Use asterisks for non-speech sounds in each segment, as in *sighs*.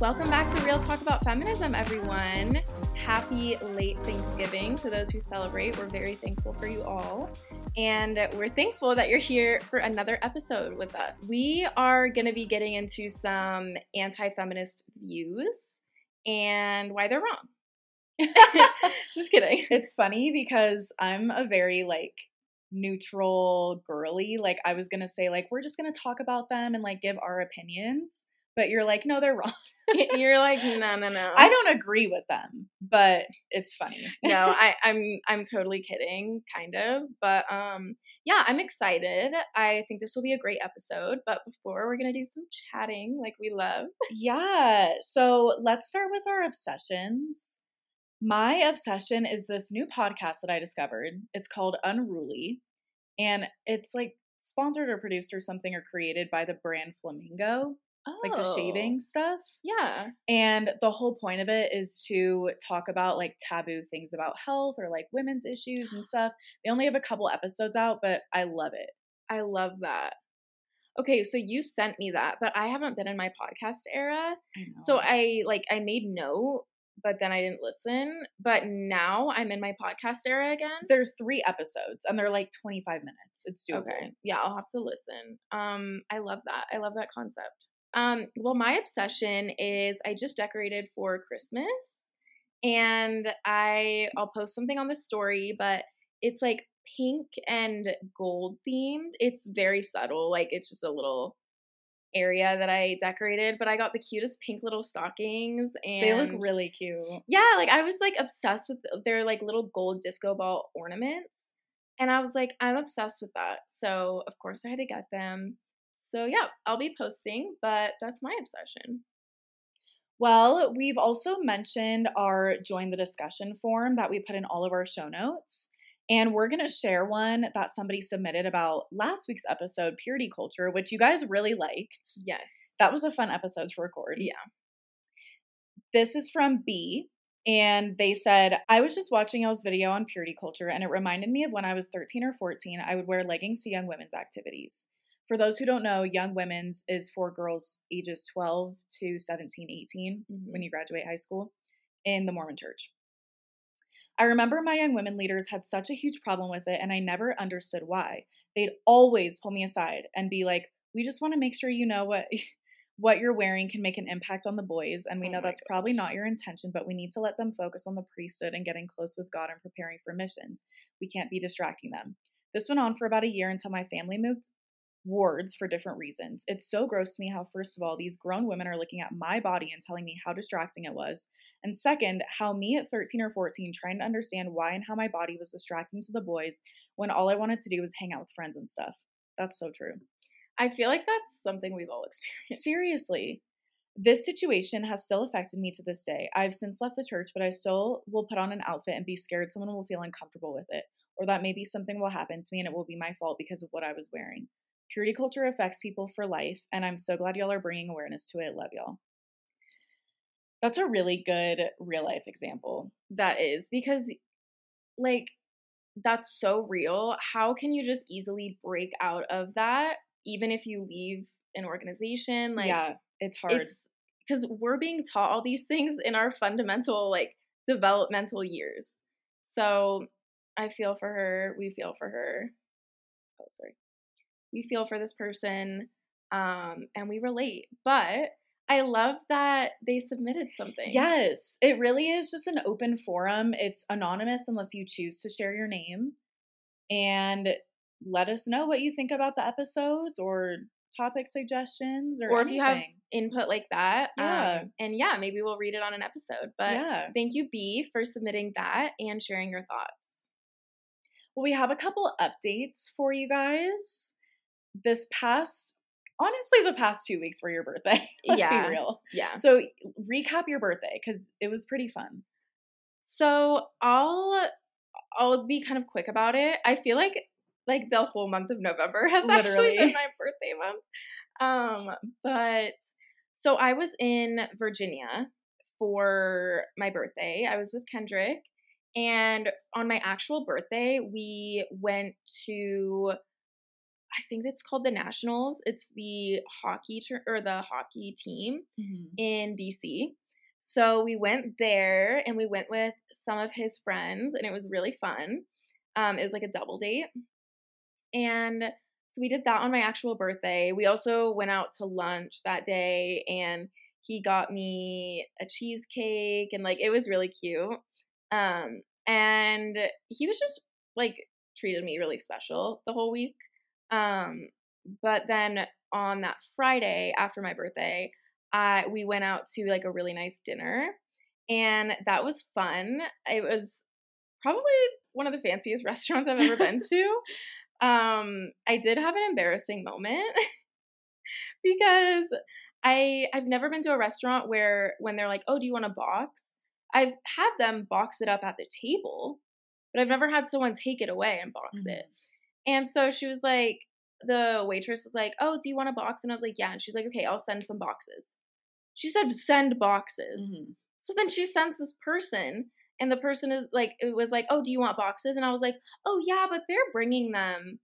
Welcome back to Real Talk About Feminism, everyone. Happy late Thanksgiving to those who celebrate. We're very thankful for you all. And we're thankful that you're here for another episode with us. We are going to be getting into some anti feminist views and why they're wrong. *laughs* Just kidding. *laughs* It's funny because I'm a very like neutral girly. Like I was gonna say like we're just gonna talk about them and like give our opinions, but you're like no, they're *laughs* wrong. you're like no, no, no. I don't agree with them, but it's funny. *laughs* no, I, I'm I'm totally kidding, kind of, but um, yeah, I'm excited. I think this will be a great episode. But before we're gonna do some chatting, like we love. yeah. So let's start with our obsessions. My obsession is this new podcast that I discovered. It's called Unruly, and it's like sponsored or produced or something or created by the brand Flamingo, Oh, like the shaving stuff. Yeah. And the whole point of it is to talk about like taboo things about health or like women's issues and *gasps* stuff. They only have a couple episodes out, but I love it. I love that. Okay, so you sent me that, but I haven't been in my podcast era. I. So I like I made note, but then I didn't listen. But now I'm in my podcast era again. there's three episodes and they're like 25 minutes. It's doable. Okay. Yeah, I'll have to listen. Um, I love that. I love that concept. Um, well, my obsession is I just decorated for Christmas and I I'll post something on the story, but it's like pink and gold themed. It's very subtle, like it's just a little area that I decorated, but I got the cutest pink little stockings and They look really cute. yeah, like I was like obsessed with their like little gold disco ball ornaments. And I was like, I'm obsessed with that. So of course I had to get them. So yeah, I'll be posting, but that's my obsession. Well, we've also mentioned our join the discussion form that we put in all of our show notes. And we're going to share one that somebody submitted about last week's episode, Purity Culture, which you guys really liked. Yes. That was a fun episode to record. Yeah. This is from B. And they said, I was just watching y'all's video on purity culture, and it reminded me of when I was 13 or 14, I would wear leggings to young women's activities. For those who don't know, young women's is for girls ages 12 to 17, 18 Mhm. when you graduate high school in the Mormon church. I remember my young women leaders had such a huge problem with it, and I never understood why. They'd always pull me aside and be like, "We just want to make sure you know what *laughs* what you're wearing can make an impact on the boys, and we Oh know that's probably not your intention, but we need to let them focus on the priesthood and getting close with God and preparing for missions. We can't be distracting them." This went on for about a year until my family moved wards for different reasons. It's so gross to me how, first of all, these grown women are looking at my body and telling me how distracting it was. And second, how me at 13 or 14 trying to understand why and how my body was distracting to the boys when all I wanted to do was hang out with friends and stuff. That's so true. I feel like that's something we've all experienced. Seriously. This situation has still affected me to this day. I've since left the church, but I still will put on an outfit and be scared someone will feel uncomfortable with it, or that maybe something will happen to me and it will be my fault because of what I was wearing. Purity culture affects people for life, and I'm so glad y'all are bringing awareness to it. Love y'all. That's a really good real life example. That is because like that's so real. How can you just easily break out of that even if you leave an organization? Like yeah, it's hard. it's because we're being taught all these things in our fundamental like developmental years so i feel for her we feel for her oh sorry we feel for this person um and we relate but i love that they submitted something Yes, it really is just an open forum. It's anonymous unless you choose to share your name. And let us know what you think about the episodes or topic suggestions or, or if you have input like that Yeah. um, and yeah maybe we'll read it on an episode but yeah. thank you b for submitting that and sharing your thoughts Well, we have a couple updates for you guys. This past, honestly, the past two weeks were your birthday. *laughs* Let's Yeah. be real. yeah So recap your birthday because it was pretty fun. So I'll I'll be kind of quick about it. I feel like like the whole month of November *laughs* has actually been my birthday month. Um, but so I was in Virginia for my birthday. I was with Kendrick, and on my actual birthday, we went to I think it's called the Nationals. It's the hockey ter- or the hockey team Mm-hmm. in DC. So we went there and we went with some of his friends and it was really fun. Um, it was like a double date. And so we did that on my actual birthday. We also went out to lunch that day and he got me a cheesecake and like it was really cute. Um, and he was just like treated me really special the whole week. Um, but then on that Friday after my birthday, I we went out to like a really nice dinner and that was fun. It was probably one of the fanciest *laughs* restaurants I've ever been *laughs* to. Um, I did have an embarrassing moment *laughs* because I I've never been to a restaurant where when they're like, "Oh, do you want a box?" I've had them box it up at the table, but I've never had someone take it away and box it. And so she was like, the waitress was like, "Oh, do you want a box?" And I was like, "Yeah." And she's like, "Okay, I'll send some boxes." She said, "Send boxes." Mhm. So then she sends this person, and the person is like, it was like, oh, do you want boxes? And I was like, oh, yeah, but they're bringing them.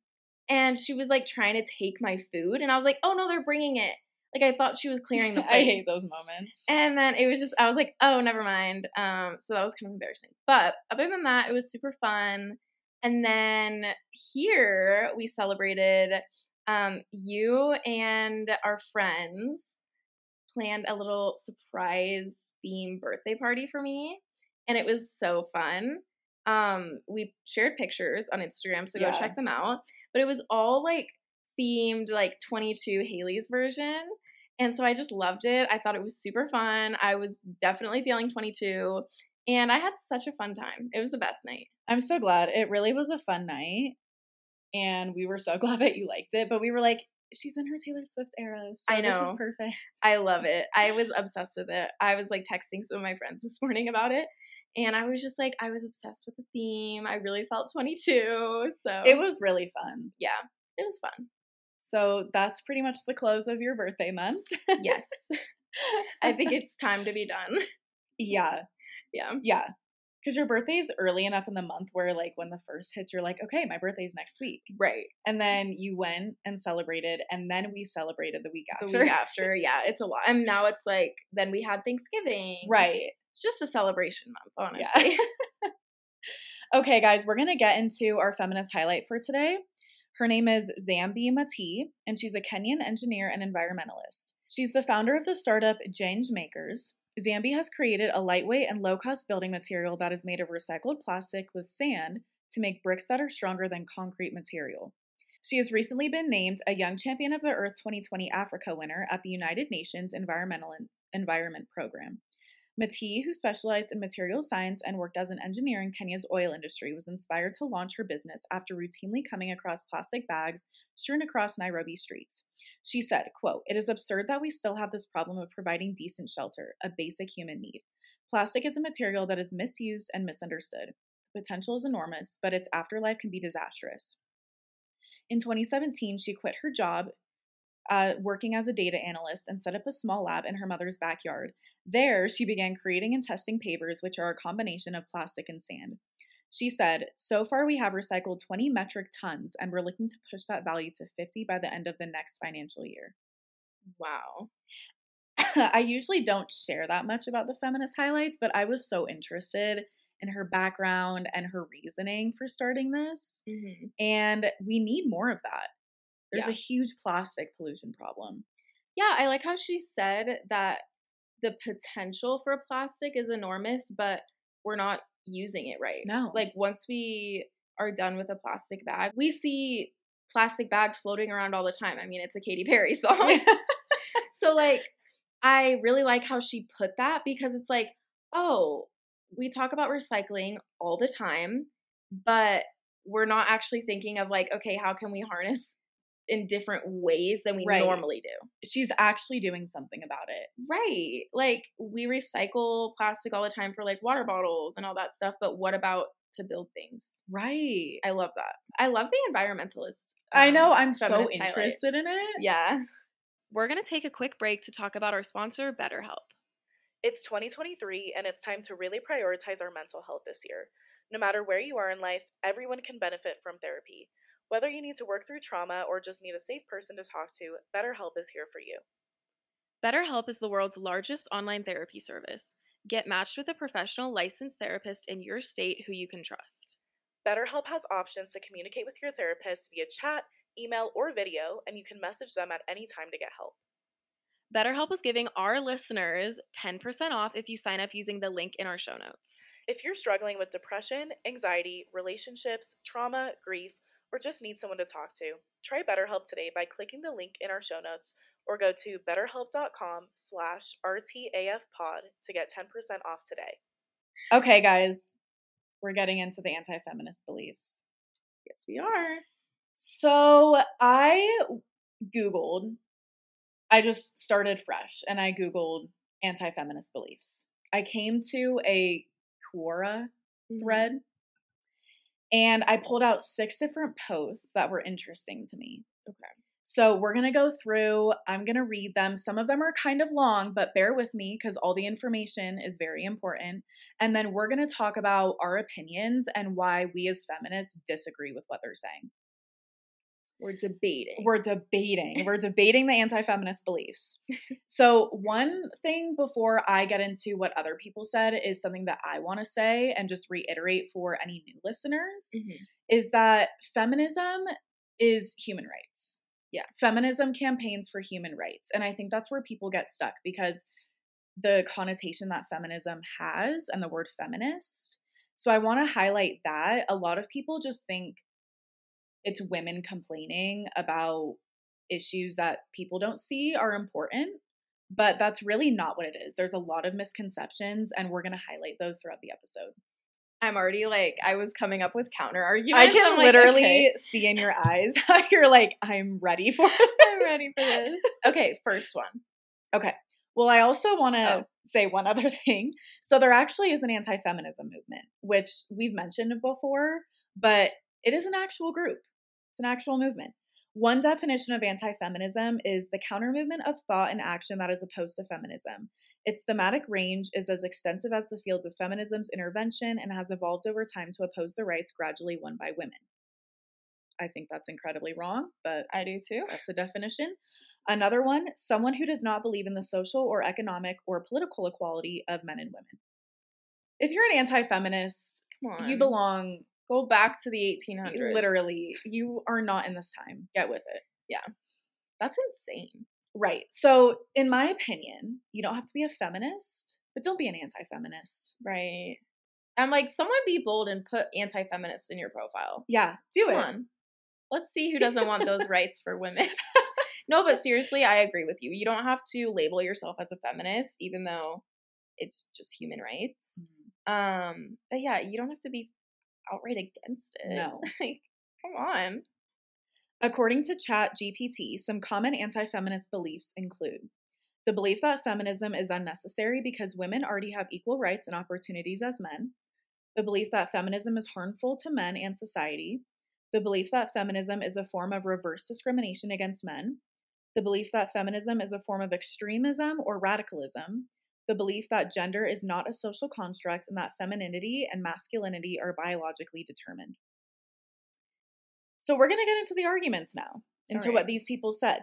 And she was like trying to take my food, and I was like, oh, no, they're bringing it. Like I thought she was clearing the *laughs* I hate those moments. And then it was just, I was like, oh, never mind. Um, so that was kind of embarrassing. But other than that, it was super fun. And then here we celebrated um, you and our friends planned a little surprise theme birthday party for me. And it was so fun. Um, we shared pictures on Instagram, so go Yeah. check them out. But it was all like themed like 22 Halie's version. And so I just loved it. I thought it was super fun. I was definitely feeling 22 and I had such a fun time. It was the best night. I'm so glad. It really was a fun night. And we were so *laughs* glad that you liked it. But we were like, she's in her Taylor Swift era. So I This is perfect. I love it. I was obsessed with it. I was like texting some of my friends this *laughs* morning about it. And I was just like, I was obsessed with the theme. I really felt 22. So It was really fun. yeah, it was fun. So that's pretty much the close of your birthday month. Yes. *laughs* I think it's time to be done. yeah. Yeah. Yeah. Because your birthday is early enough in the month where, like, when the first hits, you're like, okay, my birthday's next week. Right. And then you went and celebrated, and then we celebrated the week The after. week *laughs* after. Yeah, it's a lot. And now it's like, then we had Thanksgiving. right. It's just a celebration month, honestly. Yeah. *laughs* okay, guys, we're going to get into our feminist highlight for today. Her name is Zambi Matee, and she's a Kenyan engineer and environmentalist. She's the founder of the startup Gjenge Makers. Zambi has created a lightweight and low cost building material that is made of recycled plastic with sand to make bricks that are stronger than concrete material. She has recently been named a Young Champion of the Earth 2020 Africa winner at the United Nations Environmental Environment Program. Matee, who specialized in material science and worked as an engineer in Kenya's oil industry, was inspired to launch her business after routinely coming across plastic bags strewn across Nairobi streets. She said, quote, It is absurd that we still have this problem of providing decent shelter, a basic human need. Plastic is a material that is misused and misunderstood. The potential is enormous, but its afterlife can be disastrous. In 2017, she quit her job uh, working as a data analyst and set up a small lab in her mother's backyard. There, she began creating and testing pavers, which are a combination of plastic and sand. She said, So far, we have recycled 20 metric tons, and we're looking to push that value to 50 by the end of the next financial year. Wow. *laughs* I usually don't share that much about the feminist highlights, but I was so interested in her background and her reasoning for starting this. hmm And we need more of that. There's Yeah. a huge plastic pollution problem. Yeah, I like how she said that the potential for plastic is enormous, but we're not using it right. No. Like once we are done with a plastic bag, we see plastic bags floating around all the time. I mean, it's a Katy Perry *laughs* song. so like I really like how she put that because it's like, oh, we talk about recycling all the time, but we're not actually thinking of like, okay, how can we harness in different ways than we Right. normally do? She's actually doing something about it. Right. Like we recycle plastic all the time for like water bottles and all that stuff, but what about to build things? Right. I love that. I love the environmentalist. I know. um, I'm so interested highlights. in it. Yeah. We're going to take a quick break to talk about our sponsor, BetterHelp. It's 2023 and it's time to really prioritize our mental health this year. No matter where you are in life, everyone can benefit from therapy. Whether you need to work through trauma or just need a safe person to talk to, BetterHelp is here for you. BetterHelp is the world's largest online therapy service. Get matched with a professional licensed therapist in your state who you can trust. BetterHelp has options to communicate with your therapist via chat, email, or video, and you can message them at any time to get help. BetterHelp is giving our listeners 10% off if you sign up using the link in our show notes. If you're struggling with depression, anxiety, relationships, trauma, grief, or just need someone to talk to, try BetterHelp today by clicking the link in our show notes or go to betterhelp.com slash rtafpod to get 10% off today. Okay, guys, we're getting into the anti feminist beliefs. Yes, we are. So I Googled, I just started fresh and I Googled anti feminist beliefs. I came to a Quora Mm-hmm. thread and I pulled out six different posts that were interesting to me. Okay. So we're going to go through, I'm going to read them. Some of them are kind of long, but bear with me because all the information is very important. And then we're going to talk about our opinions and why we as feminists disagree with what they're saying. We're debating. We're debating. We're *laughs* debating the anti feminist beliefs. *laughs* So, one thing before I get into what other people said is something that I want to say and just reiterate for any new listeners Mhm. is that feminism is human rights. Yeah. Feminism campaigns for human rights. And I think that's where people get stuck because the connotation that feminism has and the word feminist. So I want to highlight that. A lot of people just think it's women complaining about issues that people don't see are important, but that's really not what it is. There's a lot of misconceptions, and we're going to highlight those throughout the episode. I'm already like, I was coming up with counter arguments. I can I'm like, literally okay, see in your eyes *laughs* how you're like, I'm ready for it. I'm ready for this. Okay, first one. Okay. Well, I also want to Oh. say one other *laughs* thing. So, there actually is an anti feminism movement, which we've mentioned before, but it is an actual group, it's an actual movement. One definition of anti feminism is the counter movement of thought and action that is opposed to feminism. Its thematic range is as extensive as the fields of feminism's intervention and has evolved over time to oppose the rights gradually won by women. I think that's incredibly wrong, but I do too. that's a definition. Another one, someone who does not believe in the social or economic or political equality of men and women. If you're an anti feminist, you belong Go back to the 1800s. literally, you are not in this time. Get with it. Yeah. That's insane. Right. So, in my opinion, you don't have to be a feminist, but don't be an anti feminist. Right. I'm like, someone be bold and put anti feminist in your profile. Yeah, do Come it. on. Let's see who doesn't want those *laughs* rights for women. *laughs* no, but seriously, I agree with you. You don't have to label yourself as a feminist, even though it's just human rights. Mm-hmm. Um, but yeah, you don't have to be outright against it. No. *laughs* like, come on. According to ChatGPT, some common anti feminist beliefs include the belief that feminism is unnecessary because women already have equal rights and opportunities as men, the belief that feminism is harmful to men and society, the belief that feminism is a form of reverse discrimination against men, the belief that feminism is a form of extremism or radicalism, the belief that gender is not a social construct and that femininity and masculinity are biologically determined. So we're going to get into the arguments now, into what these people said.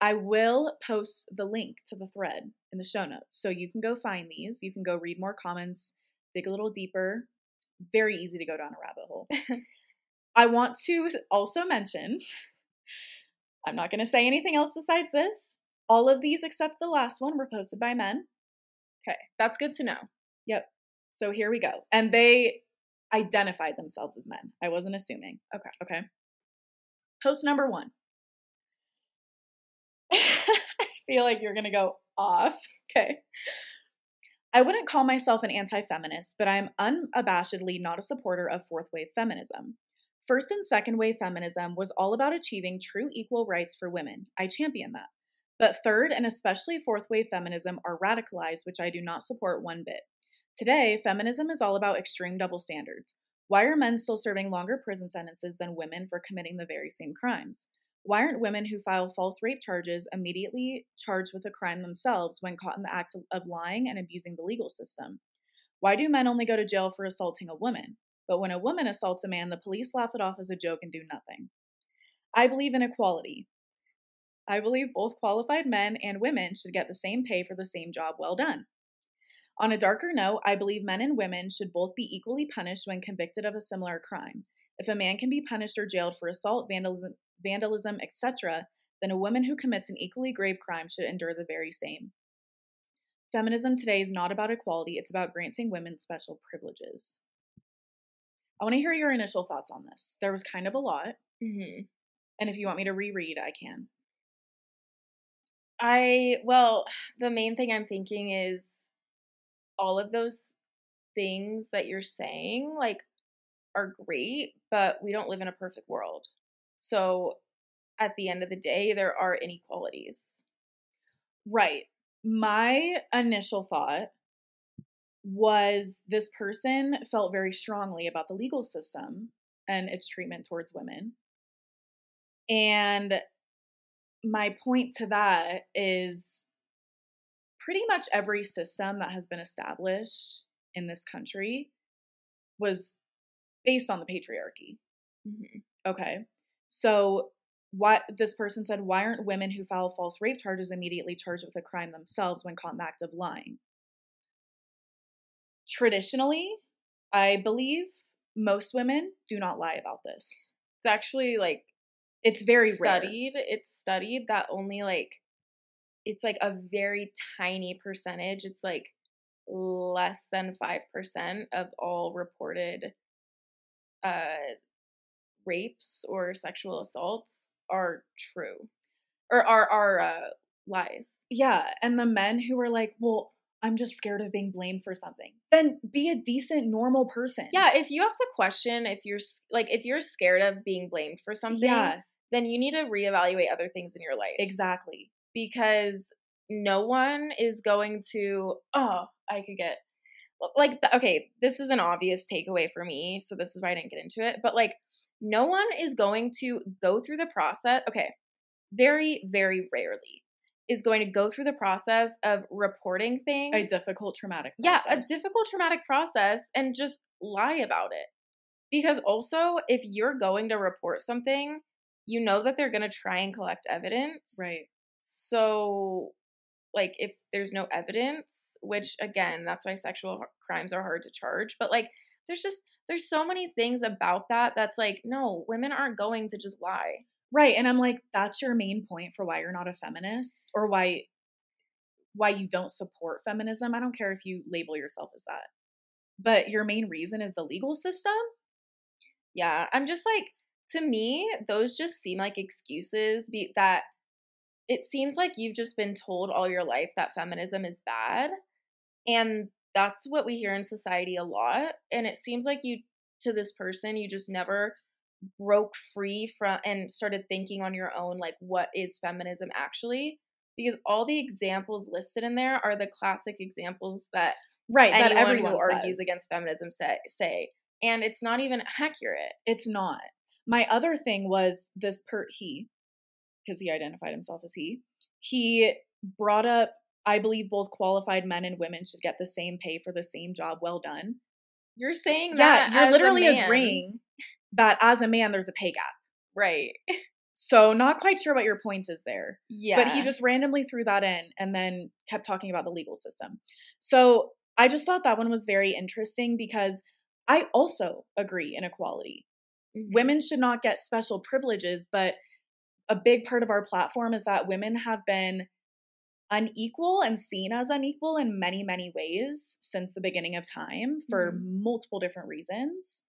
I will post the link to the thread in the show notes. So you can go find these. You can go read more comments, dig a little deeper. It's very easy to go down a rabbit hole. I want to also mention I'm not going to say anything else besides this. All of these, except the last one, were posted by men. Okay, that's good to know. Yep. So here we go. And they identified themselves as men. I wasn't assuming. Okay. Okay. Post number one. *laughs* I feel like you're going to go off. *laughs* Okay. I wouldn't call myself an anti feminist, but I am unabashedly not a supporter of fourth wave feminism. First and second wave feminism was all about achieving true equal rights for women. I champion that. But third and especially fourth wave feminism are radicalized, which I do not support one bit. Today, feminism is all about extreme double standards. Why are men still serving longer prison sentences than women for committing the very same crimes? Why aren't women who file false rape charges immediately charged with a crime themselves when caught in the act of lying and abusing the legal system? Why do men only go to jail for assaulting a woman? But when a woman assaults a man, the police laugh it off as a joke and do nothing. I believe in equality. I believe both qualified men and women should get the same pay for the same job well done. On a darker note, I believe men and women should both be equally punished when convicted of a similar crime. If a man can be punished or jailed for assault, vandalism, vandalism, etc., then a woman who commits an equally grave crime should endure the very same. Feminism today is not about equality, it's about granting women special privileges. I want to hear your initial thoughts on this. There was kind of a lot, Mm-hmm. and if you want me to reread, I can. I well, *sighs* the main thing I'm thinking is all of those things that you're saying like are great, but we don't live in a perfect world. So at the end of the day, there are inequalities. Right. My initial thought was this person felt very strongly about the legal system and its treatment towards women. And my point to that is pretty much every system that has been established in this country was based on the patriarchy. Mhm. Okay. So what this person said, why aren't women who file false rape charges immediately charged with a crime themselves when caught in the act of lying? Traditionally, I believe most women do not lie about this. It's actually like It's very rare. studied. It's studied that only like it's like a very tiny percentage. It's like less than 5% of all reported uh rapes or sexual assaults are true or are are uh lies. Yeah, and the men who were like, "Well, I'm just scared of being blamed for something." Then be a decent normal person. Yeah, if you have to question if you're like if you're scared of being blamed for something, Yeah, then you need to reevaluate other things in your life. exactly. because no one is going to oh i could get like okay this is an obvious takeaway for me so this is why i didn't get into it but like no one is going to go through the process okay very very rarely is going to go through the process of reporting things A difficult traumatic yeah a difficult traumatic process and just lie about it because also if you're going to report something you know that they're going to try and collect evidence Right. so like if there's no evidence which again that's why sexual crimes are hard to charge but like there's just there's so many things about that that's like no women aren't going to just lie Right. And I'm like, that's your main point for why you're not a feminist or why why you don't support feminism. I don't care if you label yourself as that. But your main reason is the legal system? yeah i'm just like to me those just seem like excuses be that it seems like you've just been told all your life that feminism is bad and that's what we hear in society a lot and it seems like you to this person you just never broke free from and started thinking on your own like what is feminism actually because all the examples listed in there are the classic examples that Right. that everyone who argues says. against feminism say, say and it's not even accurate It's not. My other thing was this pert he, because he identified himself as he. He brought up, I believe both qualified men and women should get the same pay for the same job well done. You're saying Yeah, that you're literally agreeing that as a man there's a pay gap. right? So not quite sure what your point is there. Yeah, But he just randomly threw that in and then kept talking about the legal system. So I just thought that one was very interesting because I also agree in equality. Women should not get special privileges, but a big part of our platform is that women have been unequal and seen as unequal in many, many ways since the beginning of time for mm-hmm. multiple different reasons.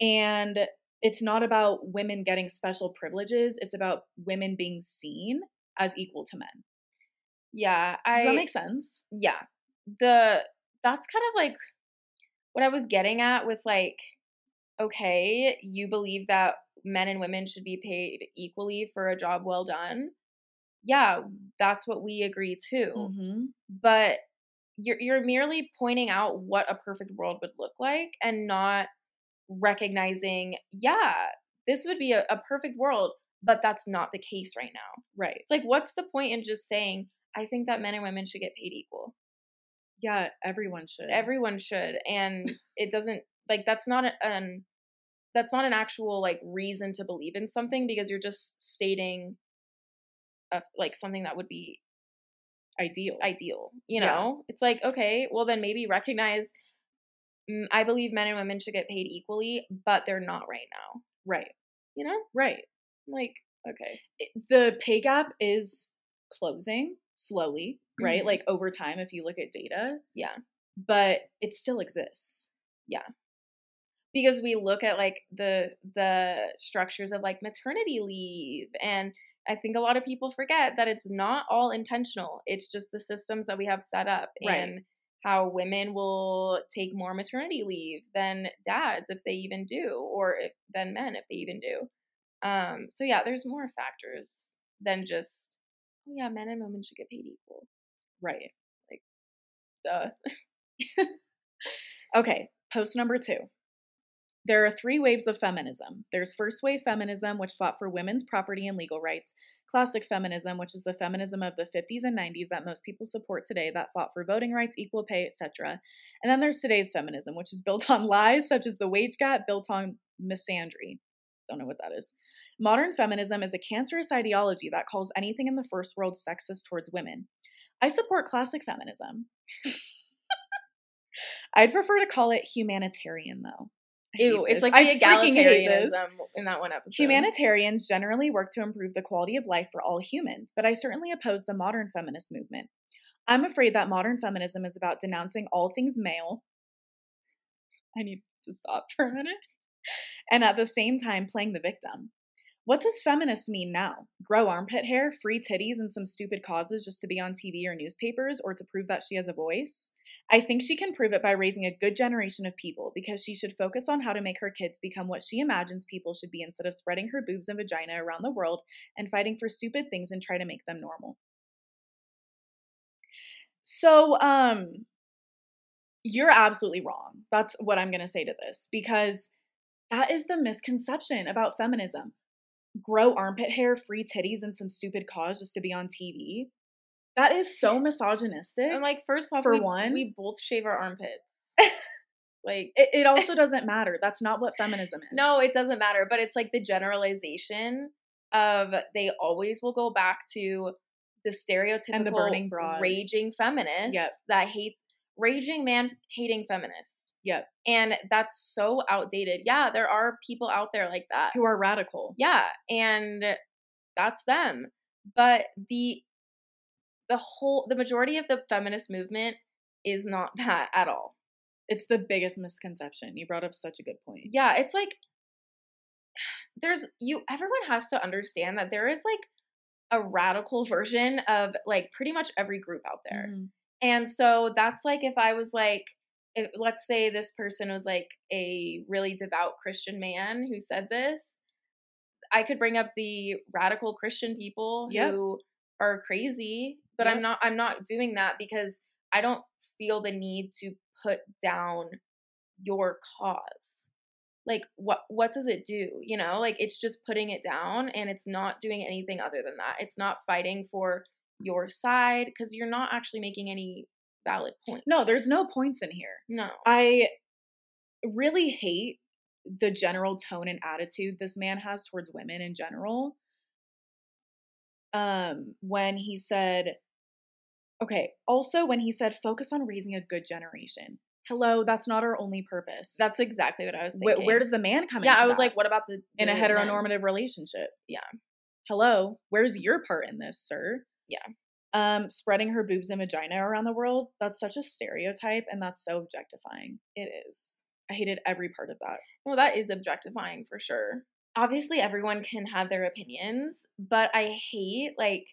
And it's not about women getting special privileges, it's about women being seen as equal to men. yeah. I Does that make sense? yeah the that's kind of like what I was getting at with like okay, you believe that men and women should be paid equally for a job well done. Yeah, that's what we agree too. Mm-hmm. But you're you're merely pointing out what a perfect world would look like and not recognizing, yeah, this would be a, a perfect world, but that's not the case right now. Right. It's like, what's the point in just saying, I think that men and women should get paid equal? Yeah, everyone should. Everyone should. And it doesn't, Like that's not an that's not an actual like reason to believe in something because you're just stating a, like something that would be ideal. ideal. You Yeah. know, it's like okay, well then maybe recognize. mm, I believe men and women should get paid equally, but they're not right now. right. You know, Right. like okay, it- the pay gap is closing slowly, right? Mhm. Like over time, if you look at data, yeah. but it still exists. Because we look at like the the structures of like maternity leave and i think a lot of people forget that it's not all intentional it's just the systems that we have set up Right. and how women will take more maternity leave than dads if they even do or if, than men if they even do um so yeah there's more factors than just oh yeah men and women should get paid equal Right. Like duh *laughs* Okay, post number two. There are three waves of feminism. There's first wave feminism, which fought for women's property and legal rights, classic feminism, which is the feminism of the 50s and 90s that most people support today, that fought for voting rights, equal pay, etc. And then there's today's feminism, which is built *laughs* on lies such as the wage gap, built on misandry. Don't know what that is. Modern feminism is a cancerous ideology that calls anything in the first world sexist towards women. I support classic feminism. *laughs* I'd prefer to call it humanitarian, though. I ew it's like I the this. egalitarianism in that one episode Humanitarians generally work to improve the quality of life for all humans, but I certainly oppose the modern feminist movement. I'm afraid that modern feminism is about denouncing all things male. I need to stop for a minute. And at the same time, playing the victim. What does feminist mean now? Grow armpit hair, free titties, and some stupid causes just to be on TV or newspapers or to prove that she has a voice? I think she can prove it by raising a good generation of people because she should focus on how to make her kids become what she imagines people should be instead of spreading her boobs and vagina around the world and fighting for stupid things and try to make them normal. So, um, you're absolutely wrong. That's what I'm going to say to this because that is the misconception about feminism. Grow armpit hair, free titties, and some stupid cause just to be on TV. That is so misogynistic. And like first off, For we, one- we both shave our armpits. *laughs* like it, it *laughs* also doesn't matter. That's not what feminism is. no, it doesn't matter. But it's like the generalization of they always will go back to the stereotypical burning bras. raging feminist Yep. that hates raging man hating feminist. Yep. And that's so outdated. Yeah, there are people out there like that. who are radical. Yeah, and that's them. But the the whole the majority of the feminist movement is not *laughs* that at all. It's the biggest misconception. You brought up such a good point. Yeah, it's like *sighs* there's you everyone has to understand that there is like a radical *laughs* version of like pretty much every group out there. Mhm. And so that's like if I was like, if, let's say this person was like a really devout Christian man who said this, I could bring up the radical Christian people Yep. who are crazy, but Yep. I'm not. I'm not doing that because I don't feel the need to put down your cause. Like what what does it do? You know, like it's just putting it down and it's not doing anything other than that. It's not fighting for your side because you're not actually making any valid points. No, there's no points in here. no. I really hate the general tone and attitude this man has towards women in general. Um, when he said, okay, also when he said, focus on raising a good generation. Hello, that's not our only purpose. That's exactly what I was thinking. where does the man come Yeah, into I was that? like, what about the in a the men? heteronormative relationship. Yeah. Hello, where's your part in this, sir? Yeah. Um, spreading her boobs and vagina around the world, that's such a stereotype and that's so objectifying. It is. I hated every part of that. Well, that is objectifying for sure. Obviously, everyone can have their opinions, but I hate like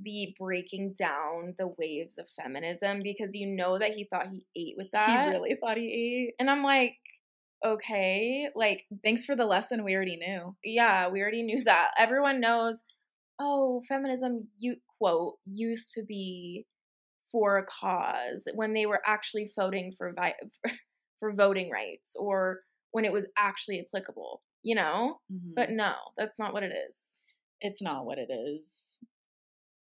the breaking down the waves of feminism because you know that he thought he ate with that. He really thought he ate. And I'm like, okay, like, Thanks for the lesson we already knew. yeah, we already knew that. Everyone knows, oh, feminism, you quote, used to be for a cause when they were actually voting for vi- *laughs* for voting rights or when it was actually applicable, you know? But mm-hmm. no, that's not what it is. it's not what it is.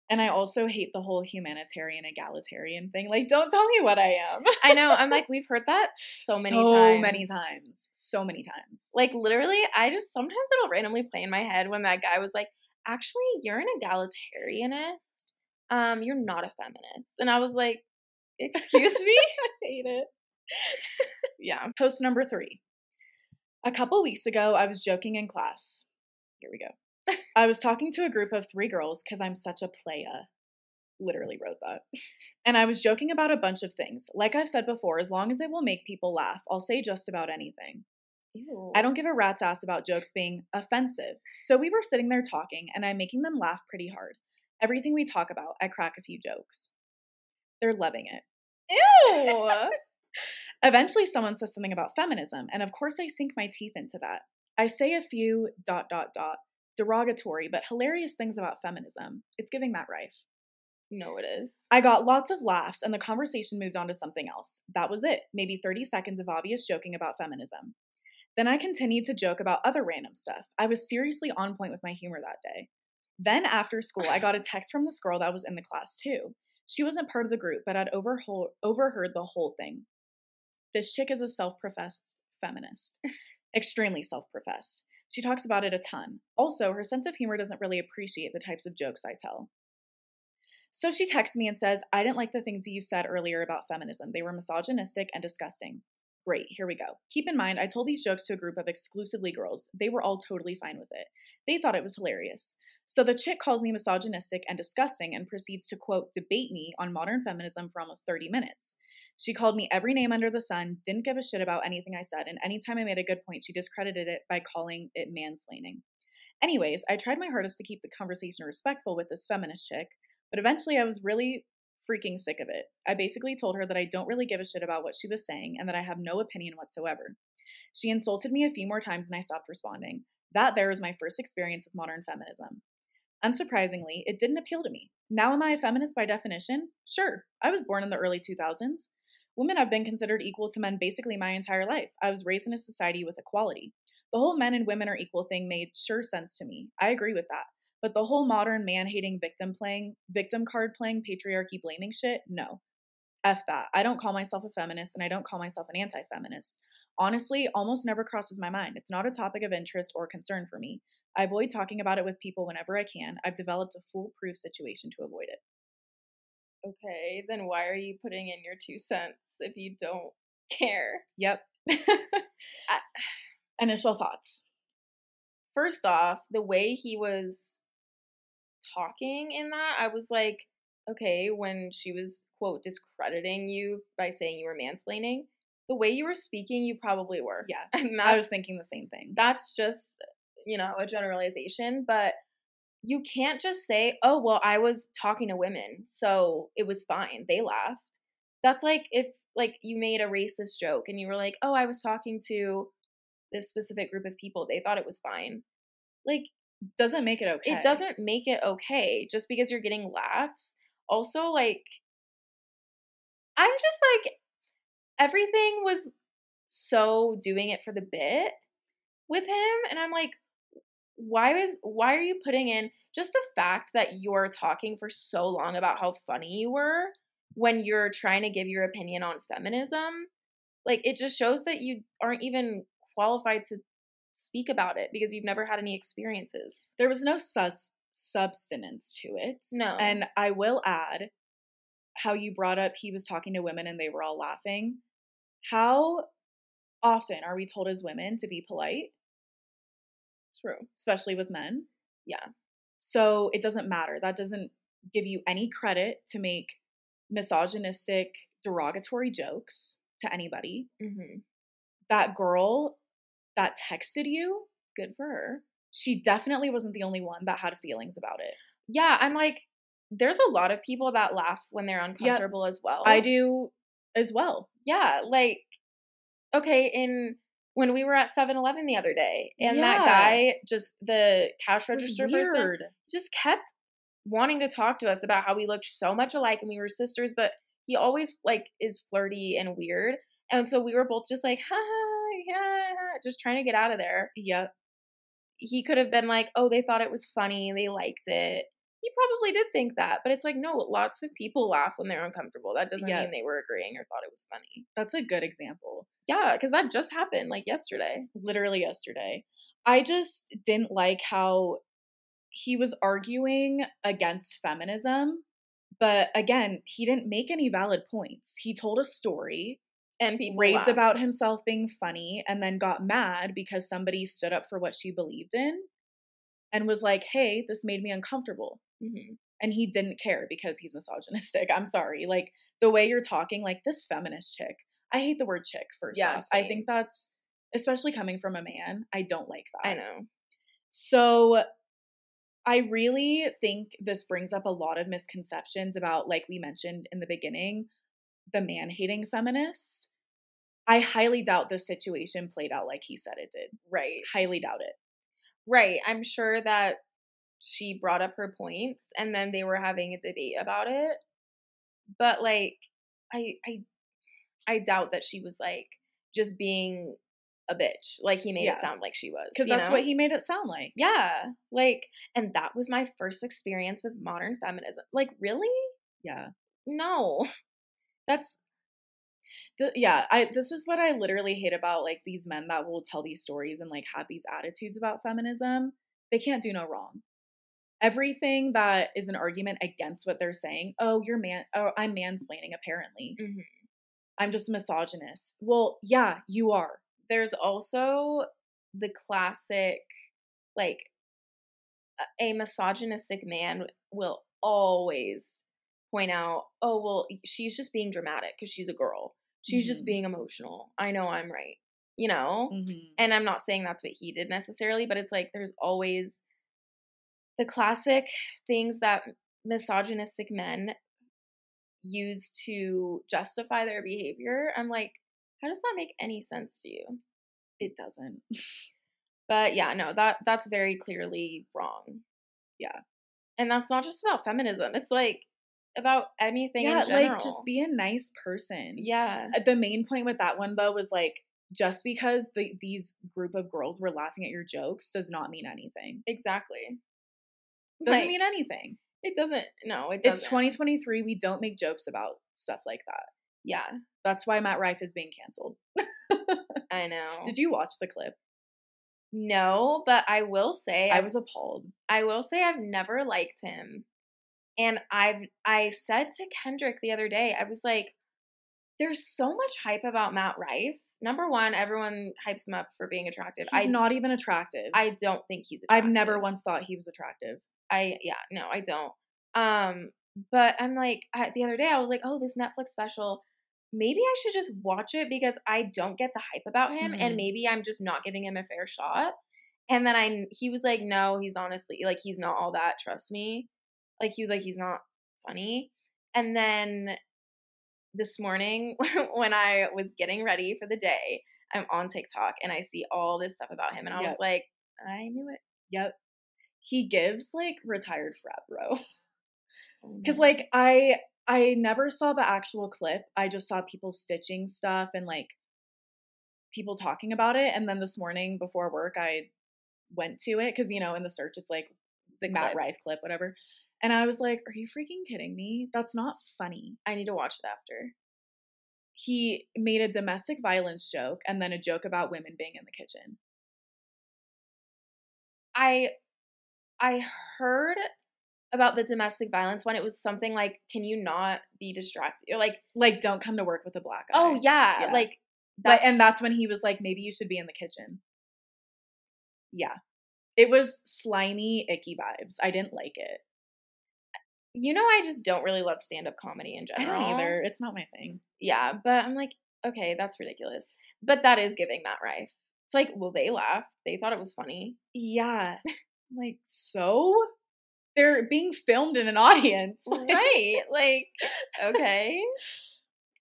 And I also hate the whole humanitarian egalitarian thing. Like, don't tell me what I am. I know. I'm *laughs* like, we've heard that so many so times. So many times. So many times. Like literally, I just sometimes it'll randomly play in my head when that guy was like, "Actually, you're an egalitarianist. Um, you're not a feminist." And I was like, "Excuse me." *laughs* I hate it. *laughs* yeah. Post number three. A couple weeks ago, I was joking in class. Here we go. I was talking to a group of three girls because I'm such a playa. Literally wrote that. And I was joking about a bunch of things. Like I've said before, as long as it will make people laugh, I'll say just about anything. Ew. I don't give a rat's ass about jokes being offensive. So we were sitting there talking, and I'm making them laugh pretty hard. Everything we talk about, I crack a few jokes. They're loving it. Ew. *laughs* Eventually, someone says something about feminism, and of course, I sink my teeth into that. I say a few dot dot dot derogatory but hilarious things about feminism. It's giving Matt Rife. no, it is. I got lots of laughs, and the conversation moved on to something else. That was it. Maybe 30 seconds of obvious joking about feminism. Then I continued to joke about other random stuff. I was seriously on point with my humor that day. Then after school, I *sighs* got a text from this girl that was in the class too. She wasn't part of the group, but I'd overho- overheard the whole thing. This chick is a self professed feminist, *laughs* extremely self professed. She talks about it a ton. Also, her sense of humor doesn't really appreciate the types of jokes I tell. So she texts me and says, I didn't like the things you said earlier about feminism. They were misogynistic and disgusting. Great, here we go. Keep in mind, I told these jokes to a group of exclusively girls. They were all totally fine with it. They thought it was hilarious. So the chick calls me misogynistic and disgusting and proceeds to, quote, debate me on modern feminism for almost 30 minutes. She called me every name under the sun, didn't give a shit about anything I said, and anytime I made a good point, she discredited it by calling it mansplaining. Anyways, I tried my hardest to keep the conversation respectful with this feminist chick, but eventually I was really freaking sick of it. I basically told her that I don't really give a shit about what she was saying and that I have no opinion whatsoever. She insulted me a few more times and I stopped responding. That there was my first experience with modern feminism. Unsurprisingly, it didn't appeal to me. Now, am I a feminist by definition? Sure. I was born in the early 2000s. Women have been considered equal to men basically my entire life. I was raised in a society with equality. The whole men and women are equal thing made sure sense to me. I agree with that. But the whole modern man hating victim playing, victim card playing, patriarchy blaming shit, no. F that. I don't call myself a feminist and I don't call myself an anti feminist. Honestly, almost never crosses my mind. It's not a topic of interest or concern for me. I avoid talking about it with people whenever I can. I've developed a foolproof situation to avoid it. Okay, then why are you putting in your two cents if you don't care? Yep. *laughs* Initial thoughts. First off, the way he was talking in that, I was like, okay, when she was, quote, discrediting you by saying you were mansplaining, the way you were speaking, you probably were. Yeah. *laughs* And I was thinking the same thing. that's just you know a generalization but you can't just say oh well i was talking to women so it was fine they laughed that's like if like you made a racist joke and you were like oh i was talking to this specific group of people they thought it was fine like doesn't make it okay. it doesn't make it okay just because you're getting laughs also like i'm just like everything was so doing it for the bit with him and i'm like why was why are you putting in just the fact that you're talking for so long about how funny you were when you're trying to give your opinion on feminism like it just shows that you aren't even qualified to speak about it because you've never had any experiences There was no sus substance to it. No. And I will add how you brought up he was talking to women and they were all laughing. How often are we told as women to be polite, true especially with men? Yeah. So it doesn't matter. That doesn't give you any credit to make misogynistic, derogatory jokes to anybody. mm-hmm. That girl that texted you, good for her. She definitely wasn't the only one that had feelings about it. yeah i'm like there's a lot of people that laugh when they're uncomfortable as well. I do as well. yeah like okay in when we were at 7-eleven the other day and that guy just the cash register person just kept wanting to talk to us about how we looked so much alike and we were sisters but he always like is flirty and weird and so we were both just like hi yeah just trying to get out of there Yep. he could have been like oh they thought it was funny they liked it he probably did think that, but it's like no, lots of people laugh when they're uncomfortable. That doesn't Yeah. mean they were agreeing or thought it was funny. That's a good example. Yeah, because that just happened like yesterday. Literally yesterday. I just didn't like how he was arguing against feminism, but again, he didn't make any valid points. He told a story, And people raved laughed. about himself being funny, and then got mad because somebody stood up for what she believed in and was like, hey, this made me uncomfortable. Mhm. and he didn't care because he's misogynistic. *laughs* I'm sorry. Like the way you're talking, like this feminist chick. I hate the word chick first Yeah, off. I think that's especially coming from a man. I don't like that. I know. So I really think this brings up a lot of misconceptions about, like we mentioned in the beginning, the man hating feminists. I highly doubt this situation played out like he said it did. Right. Highly doubt it. Right. I'm sure that she brought up her points and then they were having a debate about it. But like I I I doubt that she was like just being a bitch. Like he made Yeah. it sound like she was. Because that's know? what he made it sound like. Yeah. Like and that was my first experience with modern feminism. Like really? Yeah. No. That's the, yeah i this is what i literally hate about like these men that will tell these stories and like have these attitudes about feminism. They can't do no wrong. Everything that is an argument against what they're saying oh you're man oh i'm mansplaining apparently. Mhm. i'm just a misogynist. Well yeah you are. There's also the classic like a misogynistic man will always point out oh well she's just being dramatic because she's a girl she's just Mhm. being emotional i know i'm right you know mm-hmm. and i'm not saying that's what he did necessarily but it's like there's always the classic things that misogynistic men use to justify their behavior i'm like how does that make any sense to you it doesn't *laughs* but yeah, no, that that's very clearly wrong. Yeah. And that's not just about feminism. It's like about anything yeah in general. like just be a nice person Yeah. Uh, the main point with that one though was like just because the, these group of girls were laughing at your jokes does not mean anything Exactly. doesn't Like, mean anything it doesn't no, it doesn't. It's 2023. We don't make jokes about stuff like that. Yeah, That's why Matt Rife is being canceled. I *laughs* know. Did you watch the clip? No, but I will say I was appalled. I will say I've never liked him. And I've I said to Kendrick the other day, I was like, there's so much hype about Matt Rife. Number one, everyone hypes him up for being attractive. He's I not even attractive. I don't think he's I've never once thought he was attractive. I yeah, no, I don't. Um, but I'm like I, the other day I was like, oh, this Netflix special. Maybe I should just watch it because I don't get the hype about him, Mhm. and maybe I'm just not giving him a fair shot. And then I he was like, no, he's honestly like he's not all that. Trust me. Like he was like he's not funny. And then this morning *laughs* when I was getting ready for the day, I'm on TikTok and I see all this stuff about him, and I was like, I knew it. Yep. He gives like retired frat bro. *laughs* Oh Cause like I I never saw the actual clip. I just saw people stitching stuff and like people talking about it. And then this morning before work I went to it because you know in the search it's like the Matt clip. Rife clip, whatever. And I was like, Are you freaking kidding me? That's not funny. I need to watch it after. He made a domestic violence joke and then a joke about women being in the kitchen. I I heard about the domestic violence one. It was something like, "Can you not be distracted?" Or like, Like, don't come to work with a black oh, eye. "Oh yeah, Yeah. like But and that's when he was like, maybe you should be in the kitchen. Yeah. It was slimy, icky vibes. I didn't like it. You know, I just don't really love stand up comedy in general. I don't either. It's not my thing. Yeah, but I'm like, okay, that's ridiculous. But that is giving Matt Rife. It's like, well, they laughed. They thought it was funny. Yeah. like, *laughs* so? They're being filmed in an audience. *laughs* right? Like, okay.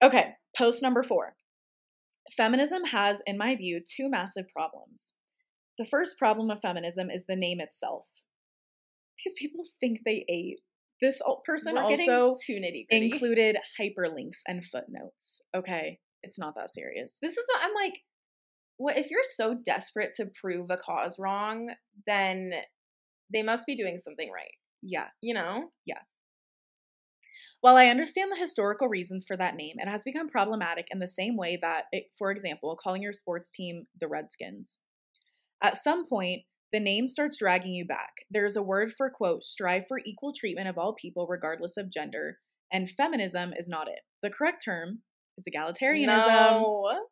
Okay, post number four. Feminism has, in my view, two massive problems. The first problem of feminism is the name itself. These people think they ate. This person We're also included hyperlinks and footnotes. Okay, it's not that serious. this is what I'm like. What if you're so desperate to prove a cause wrong, then they must be doing something right. Yeah. You know? Yeah. While I understand the historical reasons for that name, it has become problematic in the same way that, it, for example, calling your sports team the Redskins. At some point, the name starts dragging you back. There is a word for, quote, strive for equal treatment of all people regardless of gender, and feminism is not it. The correct term is egalitarianism. No.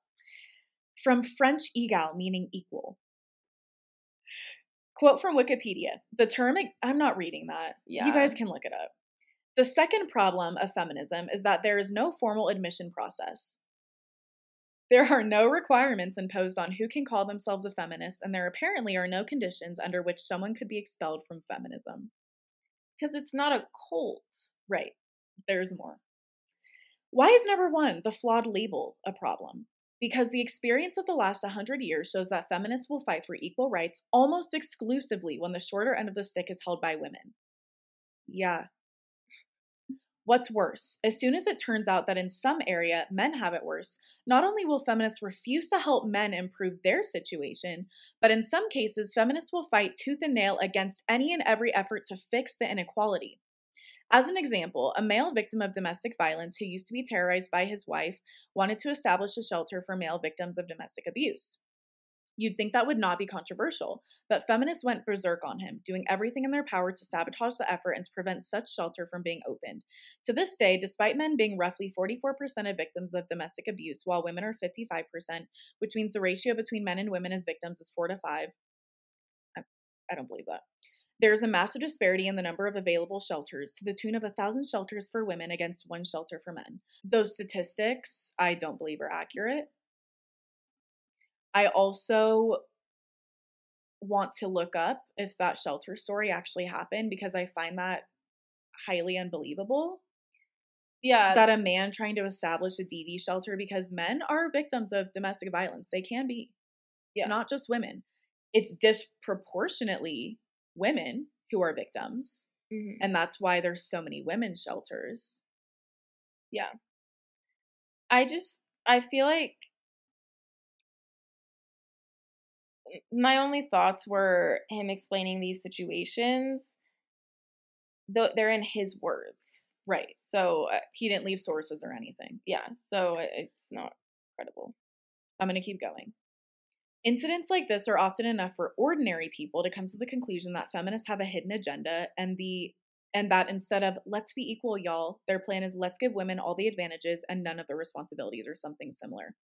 From French egal, meaning equal. Quote from Wikipedia The term, I'm not reading that. Yeah. You guys can look it up. The second problem of feminism is that there is no formal admission process. There are no requirements imposed on who can call themselves a feminist, and there apparently are no conditions under which someone could be expelled from feminism. Because it's not a cult. Right. There's more. Why is number one, the flawed label, a problem? Because the experience of the last 100 years shows that feminists will fight for equal rights almost exclusively when the shorter end of the stick is held by women. Yeah. What's worse, as soon as it turns out that in some area men have it worse, not only will feminists refuse to help men improve their situation, but in some cases, feminists will fight tooth and nail against any and every effort to fix the inequality. As an example, a male victim of domestic violence who used to be terrorized by his wife wanted to establish a shelter for male victims of domestic abuse. You'd think that would not be controversial, but feminists went berserk on him, doing everything in their power to sabotage the effort and to prevent such shelter from being opened. To this day, despite men being roughly 44% of victims of domestic abuse, while women are 55%, which means the ratio between men and women as victims is 4 to 5, I, don't believe that. There's a massive disparity in the number of available shelters to the tune of a thousand shelters for women against one shelter for men. Those statistics I don't believe are accurate. I also want to look up if that shelter story actually happened because I find that highly unbelievable. Yeah. That a man trying to establish a DV shelter because men are victims of domestic violence. They can be. It's Yeah. not just women. It's disproportionately women who are victims. Mhm. And that's why there's so many women's shelters. Yeah. I just I feel like my only thoughts were him explaining these situations. Though they're in his words, Right. so uh, He didn't leave sources or anything. yeah, so it's not credible. I'm going to keep going. Incidents like this are often enough for ordinary people to come to the conclusion that feminists have a hidden agenda and the and that instead of let's be equal y'all, their plan is let's give women all the advantages and none of the responsibilities or something similar.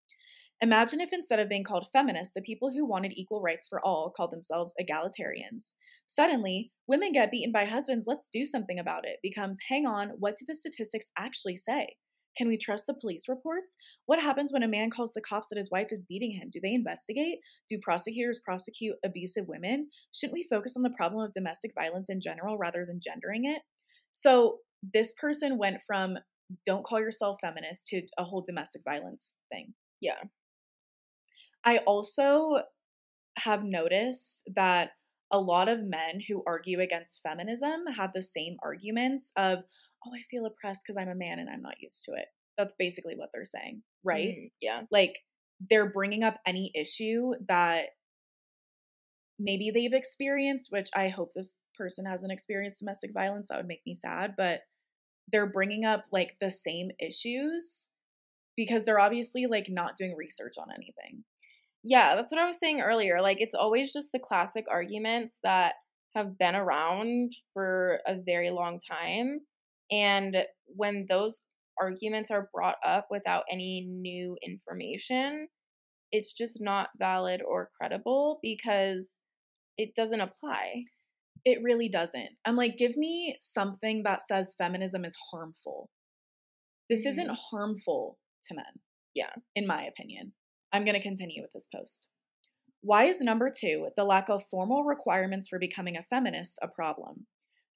Imagine if instead of being called feminists, the people who wanted equal rights for all called themselves egalitarians. Suddenly, women get beaten by husbands, let's do something about it becomes hang on, what do the statistics actually say? Can we trust the police reports? What happens when a man calls the cops that his wife is beating him? Do they investigate? Do prosecutors prosecute abusive women? Shouldn't we focus on the problem of domestic violence in general rather than gendering it? So, this person went from don't call yourself feminist to a whole domestic violence thing. Yeah. I also have noticed that a lot of men who argue against feminism have the same arguments of, oh, I feel oppressed because I'm a man and I'm not used to it. That's basically what they're saying, right? Mhm, yeah. Like they're bringing up any issue that maybe they've experienced, which I hope this person hasn't experienced domestic violence. That would make me sad, but they're bringing up like the same issues because they're obviously like not doing research on anything. Yeah, that's what I was saying earlier. Like it's always just the classic arguments that have been around for a very long time. And when those arguments are brought up without any new information, it's just not valid or credible because it doesn't apply. It really doesn't. I'm like, give me something that says feminism is harmful. This Mhm. isn't harmful to men. Yeah. In my opinion. I'm going to continue with this post. Why is number two, the lack of formal requirements for becoming a feminist, a problem?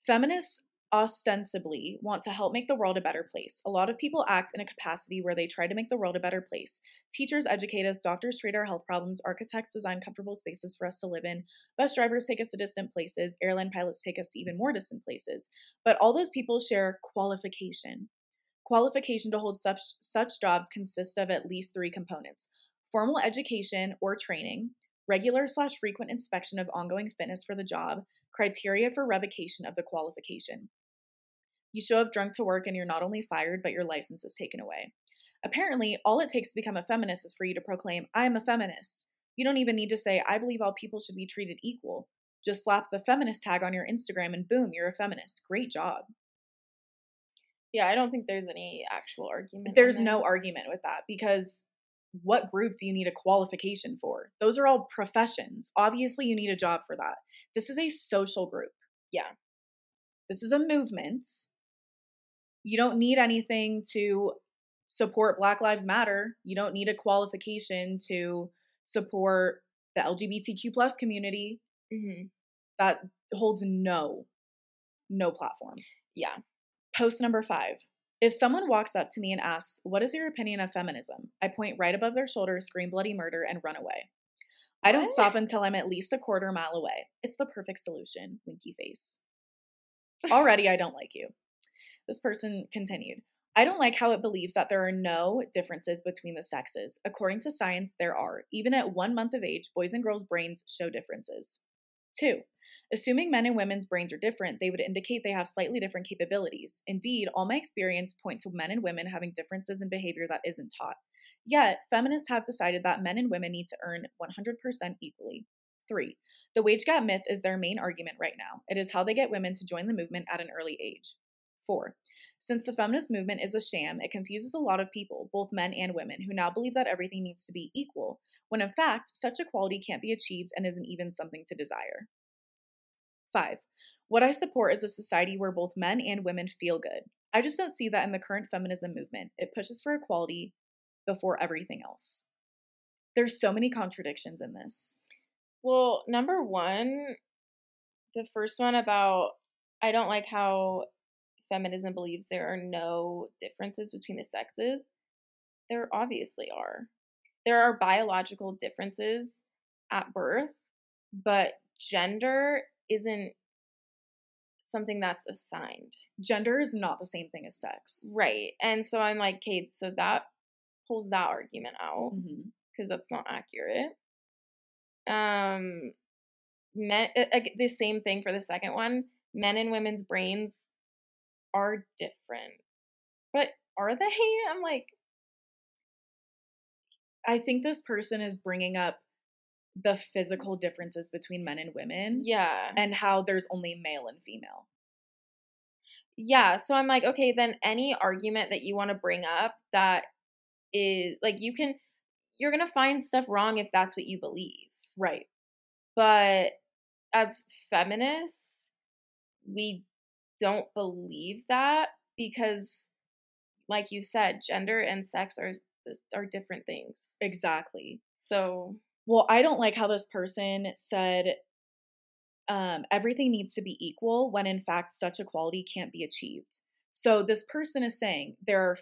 Feminists ostensibly want to help make the world a better place. A lot of people act in a capacity where they try to make the world a better place. Teachers educate us, doctors treat our health problems, architects design comfortable spaces for us to live in, bus drivers take us to distant places, airline pilots take us to even more distant places. But all those people share qualification. Qualification to hold such, such jobs consists of at least three components formal education or training, regular slash frequent inspection of ongoing fitness for the job, criteria for revocation of the qualification. You show up drunk to work and you're not only fired, but your license is taken away. Apparently, all it takes to become a feminist is for you to proclaim, I am a feminist. You don't even need to say, I believe all people should be treated equal. Just slap the feminist tag on your Instagram and boom, you're a feminist. Great job. Yeah, I don't think there's any actual argument. There's no argument with that because what group do you need a qualification for? Those are all professions. Obviously, you need a job for that. This is a social group. Yeah. This is a movement. You don't need anything to support Black Lives Matter. You don't need a qualification to support the LGBTQ plus community. Mm-hmm. That holds no, no platform. Yeah. Post number five. If someone walks up to me and asks, What is your opinion of feminism? I point right above their shoulder, scream bloody murder, and run away. I don't What? stop until I'm at least a quarter mile away. It's the perfect solution, winky face. Already, I don't like you. This person continued I don't like how it believes that there are no differences between the sexes. According to science, there are. Even at one month of age, boys and girls' brains show differences. Two, assuming men and women's brains are different, they would indicate they have slightly different capabilities. Indeed, all my experience point to men and women having differences in behavior that isn't taught. Yet, feminists have decided that men and women need to earn 100% equally. Three, the wage gap myth is their main argument right now. It is how they get women to join the movement at an early age. Four, since the feminist movement is a sham, it confuses a lot of people, both men and women, who now believe that everything needs to be equal, when in fact, such equality can't be achieved and isn't even something to desire. Five, what I support is a society where both men and women feel good. I just don't see that in the current feminism movement. It pushes for equality before everything else. There's so many contradictions in this. Well, number one, the first one about I don't like how feminism believes there are no differences between the sexes. There obviously are. There are biological differences at birth, but gender isn't something that's assigned. Gender is not the same thing as sex. Right. And so I'm like, Kate, so that pulls that argument out because that's not accurate. Um, men, uh, the same thing for the second one. Men and women's brains are different, but are they? *laughs* I'm like, I think this person is bringing up the physical differences between men and women yeah, and how there's only male and female. yeah. So I'm like, okay, then any argument that you want to bring up that is like, you can, you're gonna find stuff wrong if that's what you believe. Right. but as feminists we don't believe that because like you said gender and sex are are different things Exactly. so Well, I don't like how this person said um, everything needs to be equal when in fact such equality can't be achieved. So this person is saying there are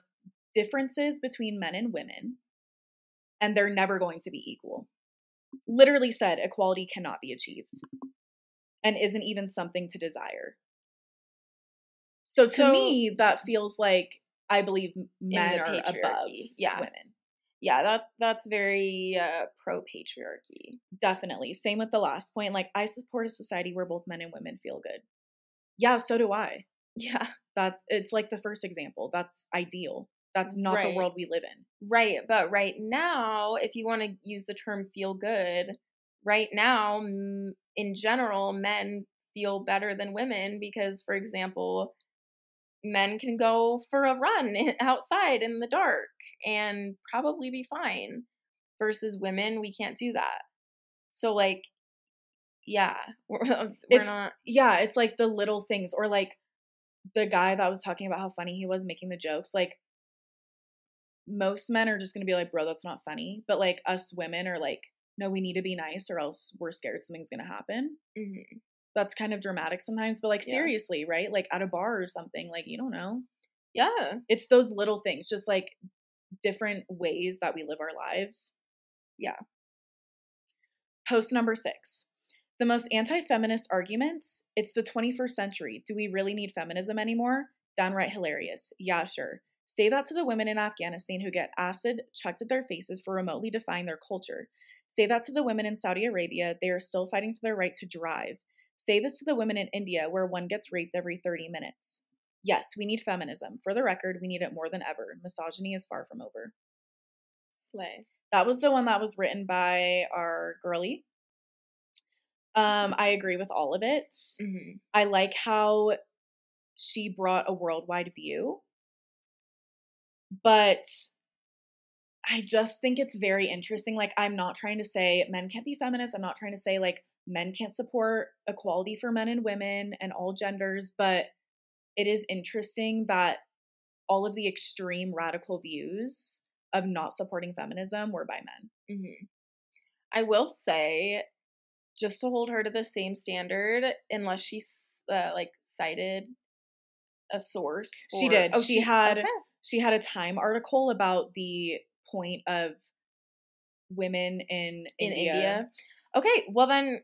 differences between men and women and they're never going to be equal. Literally said equality cannot be achieved and isn't even something to desire. So to So- me, that feels like I believe men are above yeah. women. yeah that that's very uh, pro patriarchy Definitely. Same with the last point. Like, I support a society where both men and women feel good. Yeah, so do I. yeah That's it's like the first example. That's ideal. That's not the world we live in. right but right now if you want to use the term feel good right now in general men feel better than women because for example men can go for a run *laughs* outside in the dark and probably be fine versus women we can't do that so like yeah *laughs* we're, we're It's- not Yeah, it's like the little things or like the guy that was talking about how funny he was making the jokes. Like most men are just going to be like, "Bro, that's not funny." But like us women are like, "No, we need to be nice or else we're scared something's going to happen." mhm. That's kind of dramatic sometimes, but like Yeah. seriously, right? Like at a bar or something, like you don't know. yeah it's those little things just like different ways that we live our lives Yeah. post number six the most anti-feminist arguments it's the 21st century do we really need feminism anymore downright hilarious yeah sure Say that to the women in Afghanistan who get acid chucked at their faces for remotely defying their culture. Say that to the women in Saudi Arabia, they are still fighting for their right to drive. Say this to the women in India, where one gets raped every 30 minutes. Yes, we need feminism. For the record, we need it more than ever. Misogyny is far from over. Slay. That was the one that was written by our girly. Um, I agree with all of it. hmm I like how she brought a worldwide view. But I just think it's very interesting. Like, I'm not trying to say men can't be feminists. I'm not trying to say like men can't support equality for men and women and all genders. But it is interesting that all of the extreme radical views of not supporting feminism were by men. hmm I will say, just to hold her to the same standard, unless she's uh, like cited a source. She did. Oh, She had- okay. she had a time article about the point of women in in India. India. Okay, well then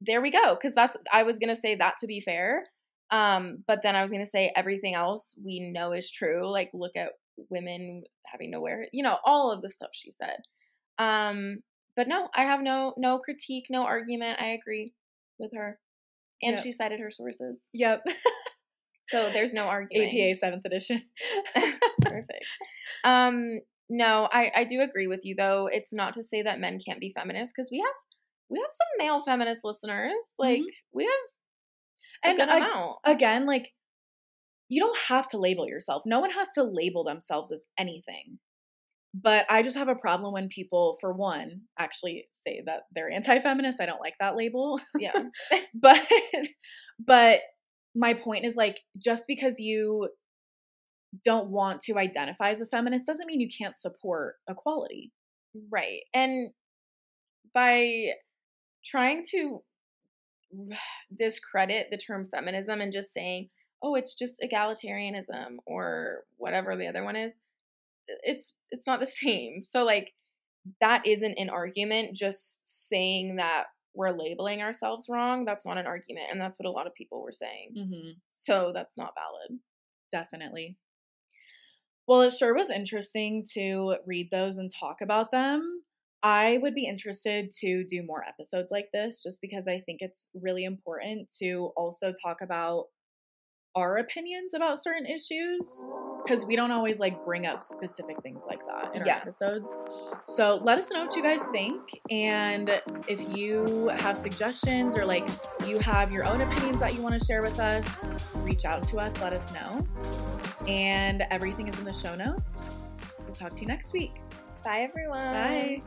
there we go. Because that's I was gonna say that to be fair, um, but then I was gonna say everything else we know is true. Like look at women having to wear, you know, all of the stuff she said. Um, but no, I have no no critique, no argument. I agree with her, and Yep. she cited her sources, Yep. so there's no *laughs* argument. APA seventh edition. *laughs* Perfect. Um, no, I I do agree with you though. It's not to say that men can't be feminists because we have we have some male feminist listeners. Like mm-hmm. we have a and amount. again, like you don't have to label yourself. No one has to label themselves as anything. But I just have a problem when people, for one, actually say that they're anti-feminist. I don't like that label. yeah. *laughs* but but my point is like just because you don't want to identify as a feminist doesn't mean you can't support equality. Right. And by trying to discredit the term feminism and just saying, oh, it's just egalitarianism or whatever the other one is, it's it's not the *laughs* same. So like that isn't an argument just saying that we're labeling ourselves wrong. That's not an argument. And that's what a lot of people were saying. Mm-hmm. So that's not valid. Definitely. Well, it sure was interesting to read those and talk about them. I would be interested to do more episodes like this just because I think it's really important to also talk about our opinions about certain issues because we don't always like bring up specific things like that in our Yeah. episodes. So let us know what you guys think. And if you have suggestions or like you have your own opinions that you want to share with us, reach out to us, let us know. And everything is in the show notes. We'll talk to you next week. Bye everyone. Bye.